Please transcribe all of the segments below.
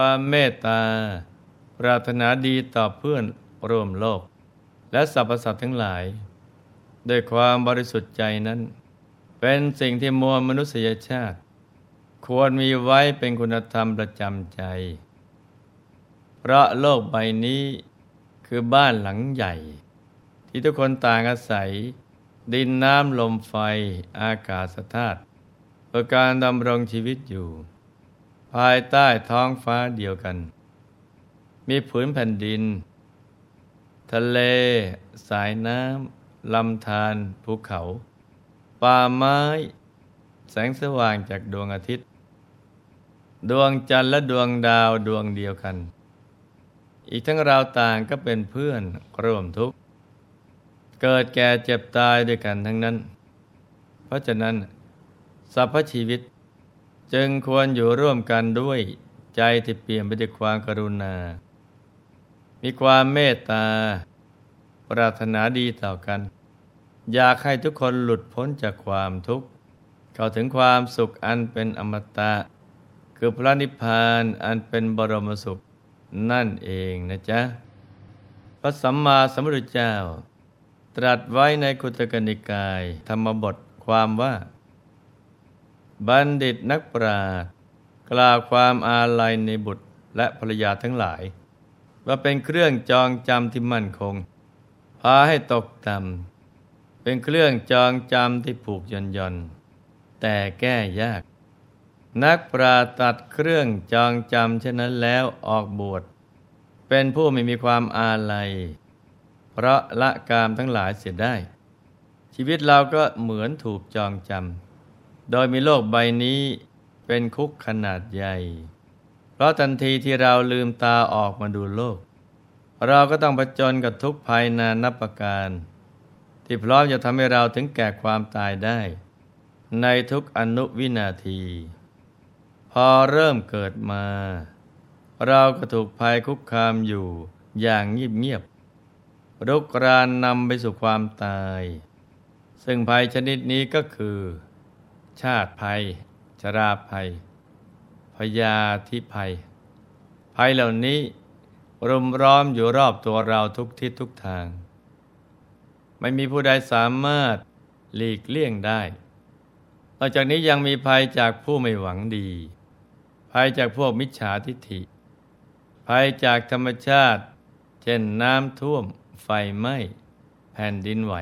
ความเมตตา ปรารถนาดีต่อเพื่อนร่วมโลก และสรรพสัตว์ทั้งหลาย ด้วยความบริสุทธิ์ใจนั้น เป็นสิ่งที่มวลมนุษยชาติ ควรมีไว้เป็นคุณธรรมประจำใจ เพราะโลกใบนี้คือบ้านหลังใหญ่ ที่ทุกคนต่างอาศัย ดินน้ำลมไฟอากาศธาตุเพื่อการดำรงชีวิตอยู่ ภายใต้ท้องฟ้าเดียวกัน มีผืนแผ่นดิน ทะเล สายน้ำลำธารภูเขา ป่าไม้ แสงสว่างจากดวงอาทิตย์ ดวงจันทร์และดวงดาวดวงเดียวกัน อีกทั้งเราต่างก็เป็นเพื่อนร่วมทุกข์ เกิดแก่เจ็บตายด้วยกันทั้งนั้น เพราะฉะนั้นสรรพชีวิต จึงควรอยู่ร่วมกันด้วยใจที่เปลี่ยนไปด้วยความกรุณา มีความเมตตา ปรารถนาดีต่อกัน อยากให้ทุกคนหลุดพ้นจากความทุกข์เข้าถึงความสุขอันเป็นอมตะ คือพระนิพพานอันเป็นบรมสุขนั่นเองนะจ๊ะ พระสัมมาสัมพุทธเจ้า ตรัสไว้ในคุตกนิกาย ธรรมบทความว่า บัณฑิตนักปราชญ์กล่าวความอาลัยในบุตรและภรรยาทั้งหลาย ว่าเป็นเครื่องจองจำที่มั่นคง พาให้ตกต่ำเป็นเครื่องจองจำที่ผูกย่อนย่อนแต่แก้ยาก นักปราตัดเครื่องจองจำเช่นนั้นแล้วออกบวชเป็นผู้ไม่มีความอาลัย เพราะละกามทั้งหลายเสียได้ ชีวิตเราก็เหมือนถูกจองจำ โดยมีโลกใบนี้เป็นคุกขนาดใหญ่ เพราะทันทีที่เราลืมตาออกมาดูโลก เราก็ต้องประจนกับทุกภัยนานับประการ ที่พร้อมจะทำให้เราถึงแก่ความตายได้ ในทุกอนุวินาที พอเริ่มเกิดมา เราก็ถูกภัยคุกคามอยู่อย่างเงียบๆรุกรานนำไปสู่ความตาย ซึ่งภัยชนิดนี้ก็คือ ชาติภัย ชราภัย พยาธิภัย ภัยเหล่านี้รุมร้อมอยู่รอบตัวเราทุกทิศทุกทาง ไม่มีผู้ใดสามารถหลีกเลี่ยงได้ นอกจากนี้ยังมีภัยจากผู้ไม่หวังดี ภัยจากพวกมิจฉาทิฐิ ภัยจากธรรมชาติ เช่นน้ำท่วม ไฟไหม้ แผ่นดินไหว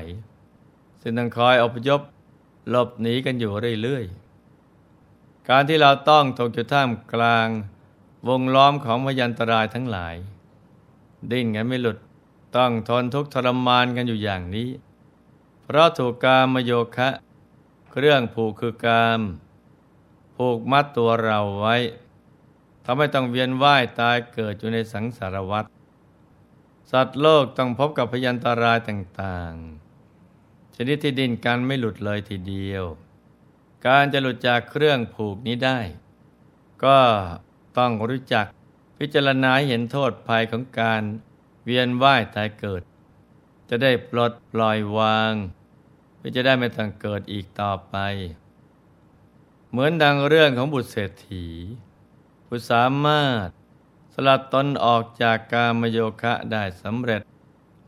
ซึ่งต้องคอยอพยพ หลบหนีกันอยู่เรื่อยๆ การที่เราต้องตกอยู่ท่ามกลางวงล้อมของพยันตรายทั้งหลาย ดิ้นกันไม่หลุดต้องทนทุกข์ทรมานกันอยู่อย่างนี้ เพราะถูกกามโยคะ เครื่องผูกคือกาม ผูกมัดตัวเราไว้ทำให้ต้องเวียนว่ายตายเกิดอยู่ในสังสารวัฏสัตว์โลกต้องพบกับพยันตรายต่างๆ ชนิดที่ดิ้นกันไม่หลุดเลยทีเดียว การจะหลุดจากเครื่องผูกนี้ได้ ก็ต้องรู้จักพิจารณาเห็นโทษภัยของการเวียนว่ายตายเกิด จะได้ปลดปล่อยวางเพื่อจะได้ไม่ต้องเกิดอีกต่อไป เหมือนดังเรื่องของบุตรเศรษฐีผู้สามารถสลัดตนออกจากกามโยคะได้สำเร็จ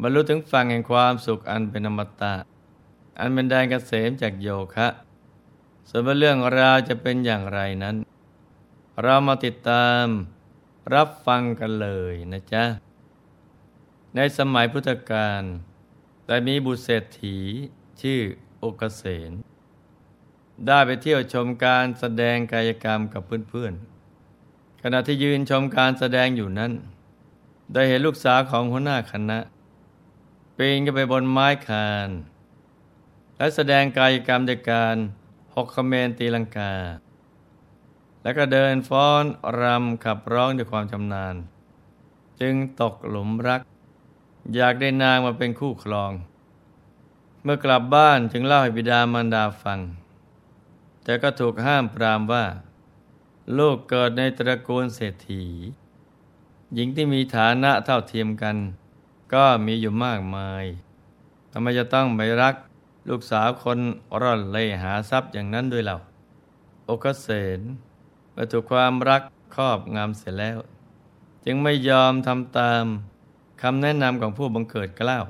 บรรลุถึงฝั่งแห่งความสุขอันเป็นอมตะ อันเป็นแดนเกษมจากโยคะ ส่วนเรื่องราวจะเป็นอย่างไรนั้น เรามาติดตามรับฟังกันเลยนะจ๊ะ ในสมัยพุทธกาลได้มีบุตรเศรษฐีชื่อโอกเสนได้ไปเที่ยวชมการแสดงกายกรรมกับเพื่อนๆ ขณะที่ยืนชมการแสดงอยู่นั้น ได้เห็นลูกสาวของหัวหน้าคณะปีนขึ้นไปบนไม้คาน และแสดงกายกรรมด้วยการหกคเมนตีลังกา แล้วก็เดินฟ้อนรำขับร้องด้วยความชำนาญ จึงตกหลุมรัก อยากได้นางมาเป็นคู่ครอง เมื่อกลับบ้านจึงเล่าให้บิดามารดาฟัง แต่ก็ถูกห้ามปรามว่า ลูกเกิดในตระกูลเศรษฐี หญิงที่มีฐานะเท่าเทียมกัน ก็มีอยู่มากมายทำไมจะต้องไปรัก ลูกสาวคนร่อนเล่หาทรัพย์อย่างนั้นด้วยเราโอกเสนเมื่อถูกความรักครอบงำเสร็จแล้ว จึงไม่ยอมทำตามคำแนะนำของผู้บังเกิดกล้าว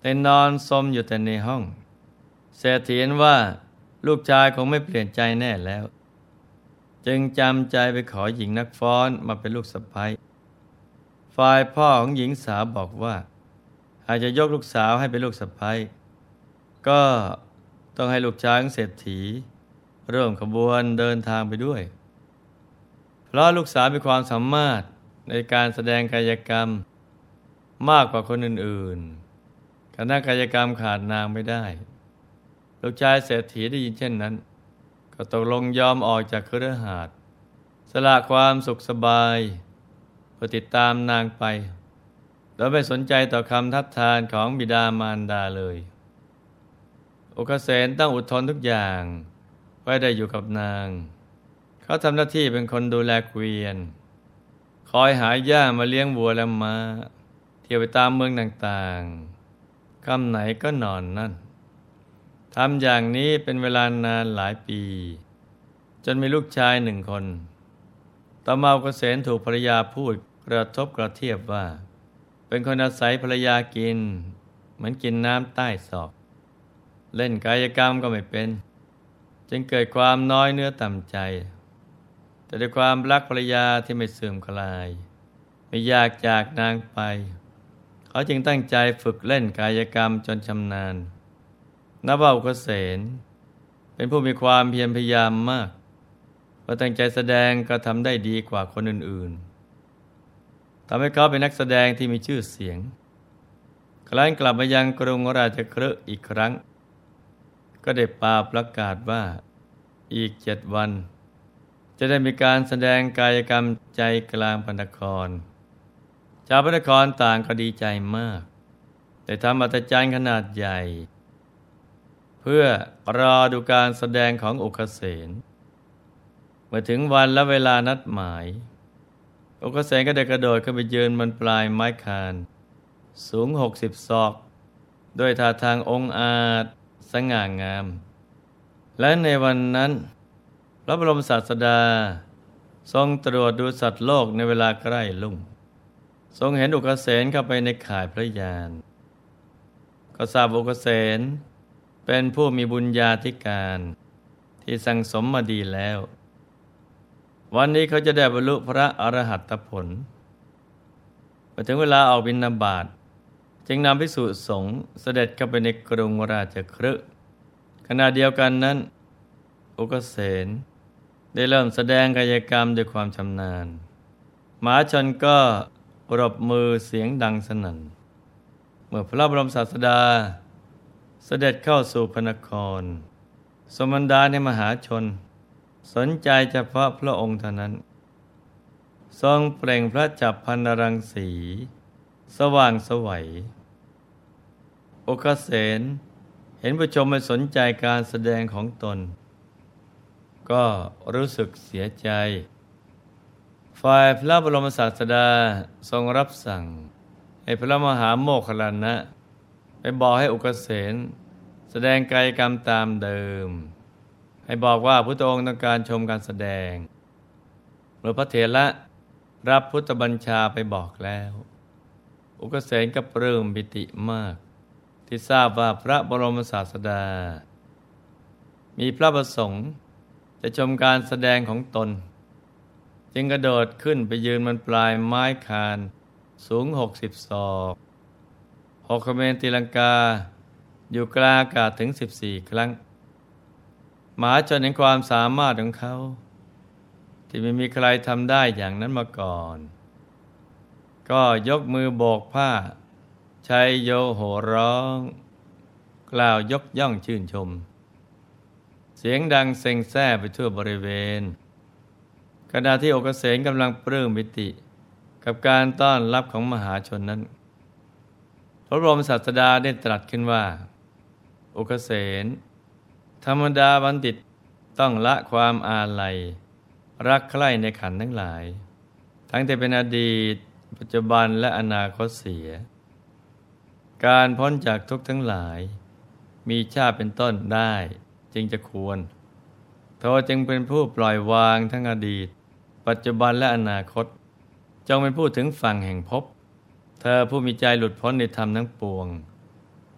แต่นอนสมอยู่แต่ในห้องเศรษฐีเห็นว่าลูกชายคงไม่เปลี่ยนใจแน่แล้ว จึงจำใจไปขอหญิงนักฟ้อนมาเป็นลูกสะใภ้ฝ่ายพ่อของหญิงสาวบอกว่า อาจจะยกลูกสาวให้เป็นลูกสะใภ้ ก็ต้องให้ลูกชายของเศรษฐี ร่วมขบวนเดินทางไปด้วย เพราะลูกสาวมีความสามารถในการแสดงกายกรรมมากกว่าคนอื่นๆคณะกายกรรมขาดนางไม่ได้ ลูกชายเศรษฐีได้ยินเช่นนั้น ก็ตกลงยอมออกจากเครือหาดสละความสุขสบายเพื่อติดตามนางไป โดยไม่สนใจต่อคำทัดทานของบิดามารดาเลย อกเสนต้องอดทนทุกอย่าง ไว้ได้อยู่กับนาง เขาทำหน้าที่เป็นคนดูแลเกวียน คอยหาหญ้ามาเลี้ยงวัวและมา้า เที่ยวไปตามเมืองต่างๆคำไหนก็นอนนั่นทำอย่างนี้เป็นเวลานานหลายปี จนมีลูกชายหนึ่งคนต่อมาเกษณถูกภรรยาพูดกระทบกระเทียบว่า เป็นคนอาศัยภรรยากิน เหมือนกินน้ำใต้ศอก เล่นกายกรรมก็ไม่เป็น จึงเกิดความน้อยเนื้อต่ำใจ แต่ด้วยความรักภรรยาที่ไม่เสื่อมคลาย ไม่อยากจากนางไป เขาจึงตั้งใจฝึกเล่นกายกรรมจนชำนาญนบาเกษเป็นผู้มีความเพียรพยายามมากพอตั้งใจแสดงก็ทำได้ดีกว่าคนอื่นๆทำให้เขาเป็นนักแสดงที่มีชื่อเสียง ครั้นกลับมายังกรุงราชคฤห์อีกครั้ง ก็ได้ปาประกาศว่าอีกเจ็ดวัน จะได้มีการแสดงกายกรรมใจกลางพนคร ชาวพระนครต่างก็ดีใจมาก แต่ทำอัศจรรย์ขนาดใหญ่ เพื่อรอดูการแสดงของอุคเสนเมื่อถึงวันและเวลานัดหมายอุคเสนก็ได้กระโดดขึ้นไปยืนบนปลายไม้คาน สูงหกสิบศอก ด้วยท่าทางองอาจ สง่างาม และในวันนั้น พระบรมศาสดา ทรงตรวจดูสัตว์โลกในเวลาใกล้ลุ่ง ทรงเห็นอุกเสนเข้าไปในข่ายพระยานก็ทราบอุกเสนเป็นผู้มีบุญญาธิการ ที่สั่งสมมาดีแล้ว วันนี้เขาจะได้บรรลุพระอรหัตผลพอถึงเวลาออกบิณฑบาตจึงนำพิสุสงฆ์เสด็จเข้าไปในกรุงราชครึ ขณะเดียวกันนั้น อุกเสนได้เริ่มแสดงกายกรรมด้วยความชำนาญ หมาชนก็ปรบมือเสียงดังสนั่น เมื่อพระบรมศาสดา เสด็จเข้าสู่พระนคร สมันดาในมหาชน สนใจเฉพาะพระองค์เท่านั้น ทรงเปล่งพระจับพันรังสี สว่างสวัยโอกเสน เห็นผู้ชมไม่สนใจการแสดงของตน ก็รู้สึกเสียใจ ฝ่ายพระบรมศาสดาทรงรับสั่ง ให้พระมหาโมคคลานะ ไปบอกให้อุกเสนแสดงกายกรรมตามเดิม ให้บอกว่าพุทธองค์ต้องการชมการแสดงเมื่อพระเถระรับพุทธบัญชาไปบอกแล้ว อุกเสนก็ปลื้มปิติมาก ที่ทราบว่าพระบรมศาสดา มีพระประสงค์จะชมการแสดงของตน จึงกระโดดขึ้นไปยืนบนปลายไม้คานสูงหกสิบศอกหกเมนตีลังกา อยู่กลางอากาศถึงสิบสี่ครั้ง หมาจนเห็นความสามารถของเขา ที่ไม่มีใครทำได้อย่างนั้นมาก่อน ก็ยกมือโบกผ้า ชัยโยโหร้อง กล่าวยกย่องชื่นชม เสียงดังเซ็งแซ่ไปทั่วบริเวณขณะที่อกเกษณกำลังปลื้มปิติ กับการต้อนรับของมหาชนนั้น พระบรมศาสดาได้ตรัสขึ้นว่า อกเกษณธรรมดาบัณฑิตต้องละความอาลัย รักใคร่ในขันทั้งหลาย ทั้งที่เป็นอดีต ปัจจุบันและอนาคตเสีย การพ้นจากทุกข์ทั้งหลาย มีชาติเป็นต้นได้จึงจะควร เธอจึงเป็นผู้ปล่อยวางทั้งอดีต ปัจจุบันและอนาคต จงเป็นผู้ถึงฝั่งแห่งพบเธอผู้มีใจหลุดพ้นในธรรมทั้งปวง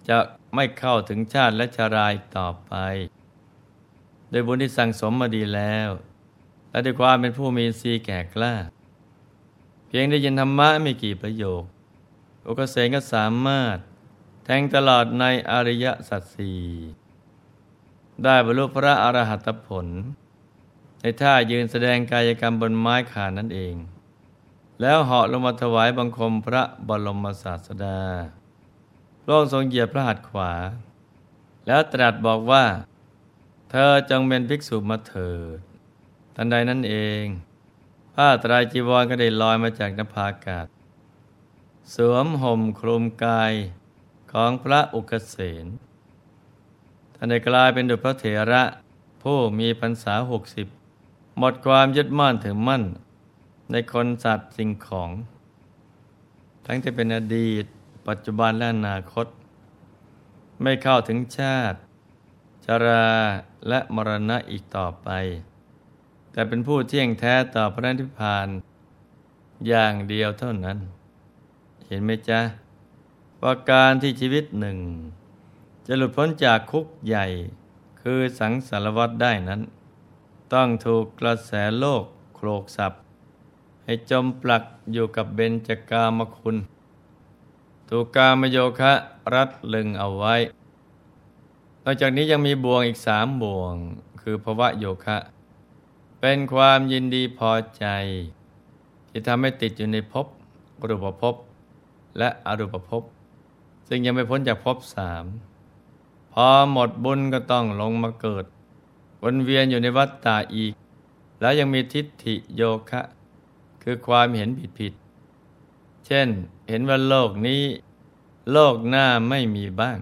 จะไม่เข้าถึงชาติและชารายต่อไป โดยบุญที่สั่งสมมาดีแล้ว และด้วยความเป็นผู้มีสีแก่กล้า เพียงได้ยินธรรมะไม่กี่ประโยคโอกเสงก็สามารถ แทงตลอดในอริยสัจสี่ได้บรรลุพระอรหัตผล ในท่ายืนแสดงกายกรรมบนไม้ขานั่นเอง แล้วเหาะลงมาถวายบังคมพระบรมศาสดาพระองค์ทรงเหยียบพระหัตถ์ขวา แล้วตรัสบอกว่า เธอจงเป็นภิกษุมาเถิดทันใดนั้นเองผ้าตรายจีวรก็ได้ลอยมาจากนภาอากาศ สวมห่มคลุมกาย ของพระอุกเสนท่านได้กลายเป็นดุจพระเถระผู้มีพรรษาหกสิบหมดความยึดมั่นถือมั่น ในคนสัตว์สิ่งของ ทั้งที่เป็นอดีต ปัจจุบันและอนาคต ไม่เข้าถึงชาติชราและมรณะอีกต่อไป แต่เป็นผู้เที่ยงแท้ต่อพระนิพพาน อย่างเดียวเท่านั้น เห็นไหมจ๊ะ ว่าการที่ชีวิตหนึ่ง จะหลุดพ้นจากคุกใหญ่ คือสังสารวัฏได้นั้น ต้องถูกกระแสโลกโครกสับให้จมปลักอยู่กับเบญจกามคุณ ถูกกามโยคะรัดลึงเอาไว้ นอกจากนี้ยังมีบ่วงอีกสามบ่วง คือภวะโยคะ เป็นความยินดีพอใจ ที่ทำให้ติดอยู่ในภพรูปภพและอรูปภพ ซึ่งยังไม่พ้นจากภพสามพอหมดบุญก็ต้องลงมาเกิด วนเวียนอยู่ในวัฏฏะอีก แล้วยังมีทิฏฐิโยคะ คือความเห็นผิดผิด เช่นเห็นว่าโลกนี้ โลกหน้าไม่มีบ้าง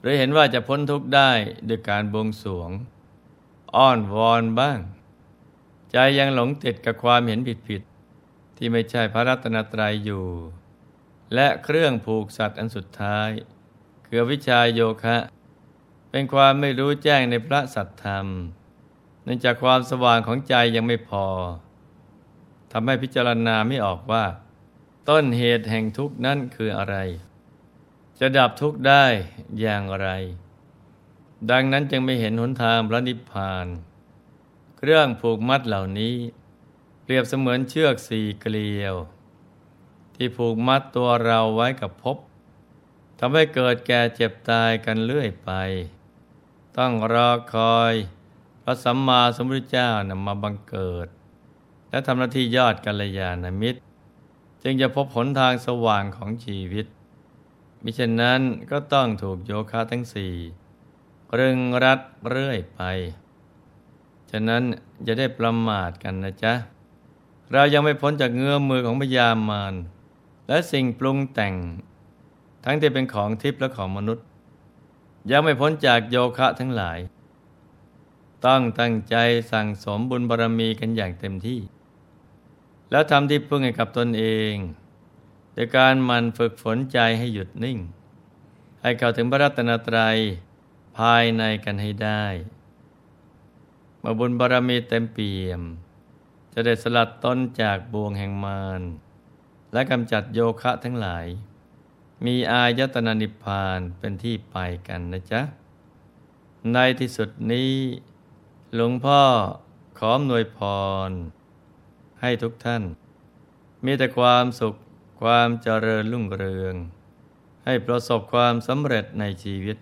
หรือเห็นว่าจะพ้นทุกข์ได้ด้วยการบวงสวง อ้อนวอนบ้าง ใจยังหลงติดกับความเห็นผิดผิดที่ไม่ใช่พระรัตนตรัยอยู่ และเครื่องผูกสัตว์อันสุดท้าย คือวิชาโยคะ เป็นความไม่รู้แจ้งในพระสัตธรรมเนื่องจากความสว่างของใจยังไม่พอทำให้พิจารณาไม่ออกว่า ต้นเหตุแห่งทุกข์นั้นคืออะไร จะดับทุกข์ได้อย่างไร ดังนั้นจึงไม่เห็นหนทางพระนิพพาน เครื่องผูกมัดเหล่านี้ เปรียบเสมือนเชือกสี่เกลียว ที่ผูกมัดตัวเราไว้กับภพทำให้เกิดแก่เจ็บตายกันเรื่อยไป ต้องรอคอยพระสัมมาสัมพุทธเจ้านำมาบังเกิด และทำหน้าที่ยอดกัลยาณมิตร จึงจะพบผลทางสว่างของชีวิต มิฉะนั้นก็ต้องถูกโยคะทั้งสี่รึงรัดเรื่อยไป ฉะนั้นจะได้ประมาทกันนะจ๊ะ เรายังไม่พ้นจากเงื้อมือของพยามาร และสิ่งปรุงแต่ง ทั้งที่เป็นของทิพย์และของมนุษย์ ยังไม่พ้นจากโยคะทั้งหลาย ต้องตั้งใจสั่งสมบุญบารรมีกันอย่างเต็มที่ แล้วทำที่พึ่งให้กับตนเองโดยการมันฝึกฝนใจให้หยุดนิ่ง ให้เข้าถึงพระรัตนตรัยภายในกันให้ได้มื่อบุญบารรมีเต็มเปี่ยม จะได้สลัดต้นจากบ่วงแห่งมาร และกำจัดโยคะทั้งหลาย มีอายตนะนิพพานเป็นที่ไปกันนะจ๊ะ ในที่สุดนี้ หลวงพ่อขอหน่วยพร ให้ทุกท่าน มีแต่ความสุขความเจริญรุ่งเรือง ให้ประสบความสำเร็จในชีวิต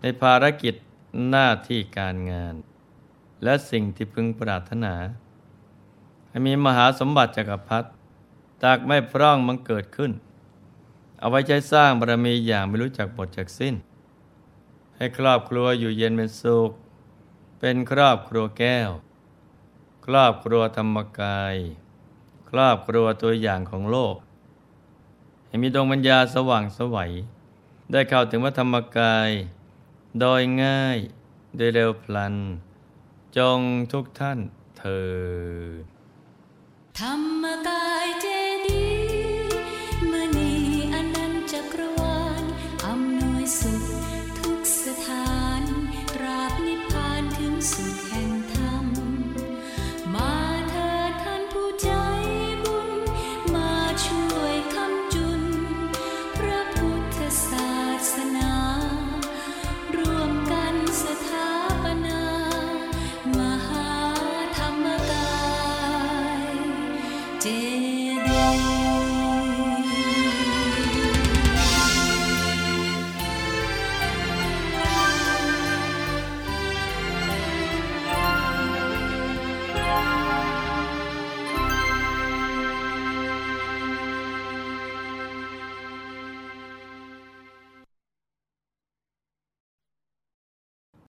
ในภารกิจหน้าที่การงาน และสิ่งที่พึงปรารถนา ให้มีมหาสมบัติจักรพรรดิ จากไม่พร่องมันเกิดขึ้น เอาไว้ใช้สร้างบารมีอย่างไม่รู้จักบทจากสิ้น ให้ครอบครัวอยู่เย็นเป็นสุข เป็นครอบครัวแก้ว ครอบครัวธรรมกาย ครอบครัวตัวอย่างของโลก ให้มีดวงปัญญาสว่างสวัย ได้เข้าถึงวัธรรมกาย โดยง่ายโดยเร็วพลัน จงทุกท่านเธอธรรมกายเจ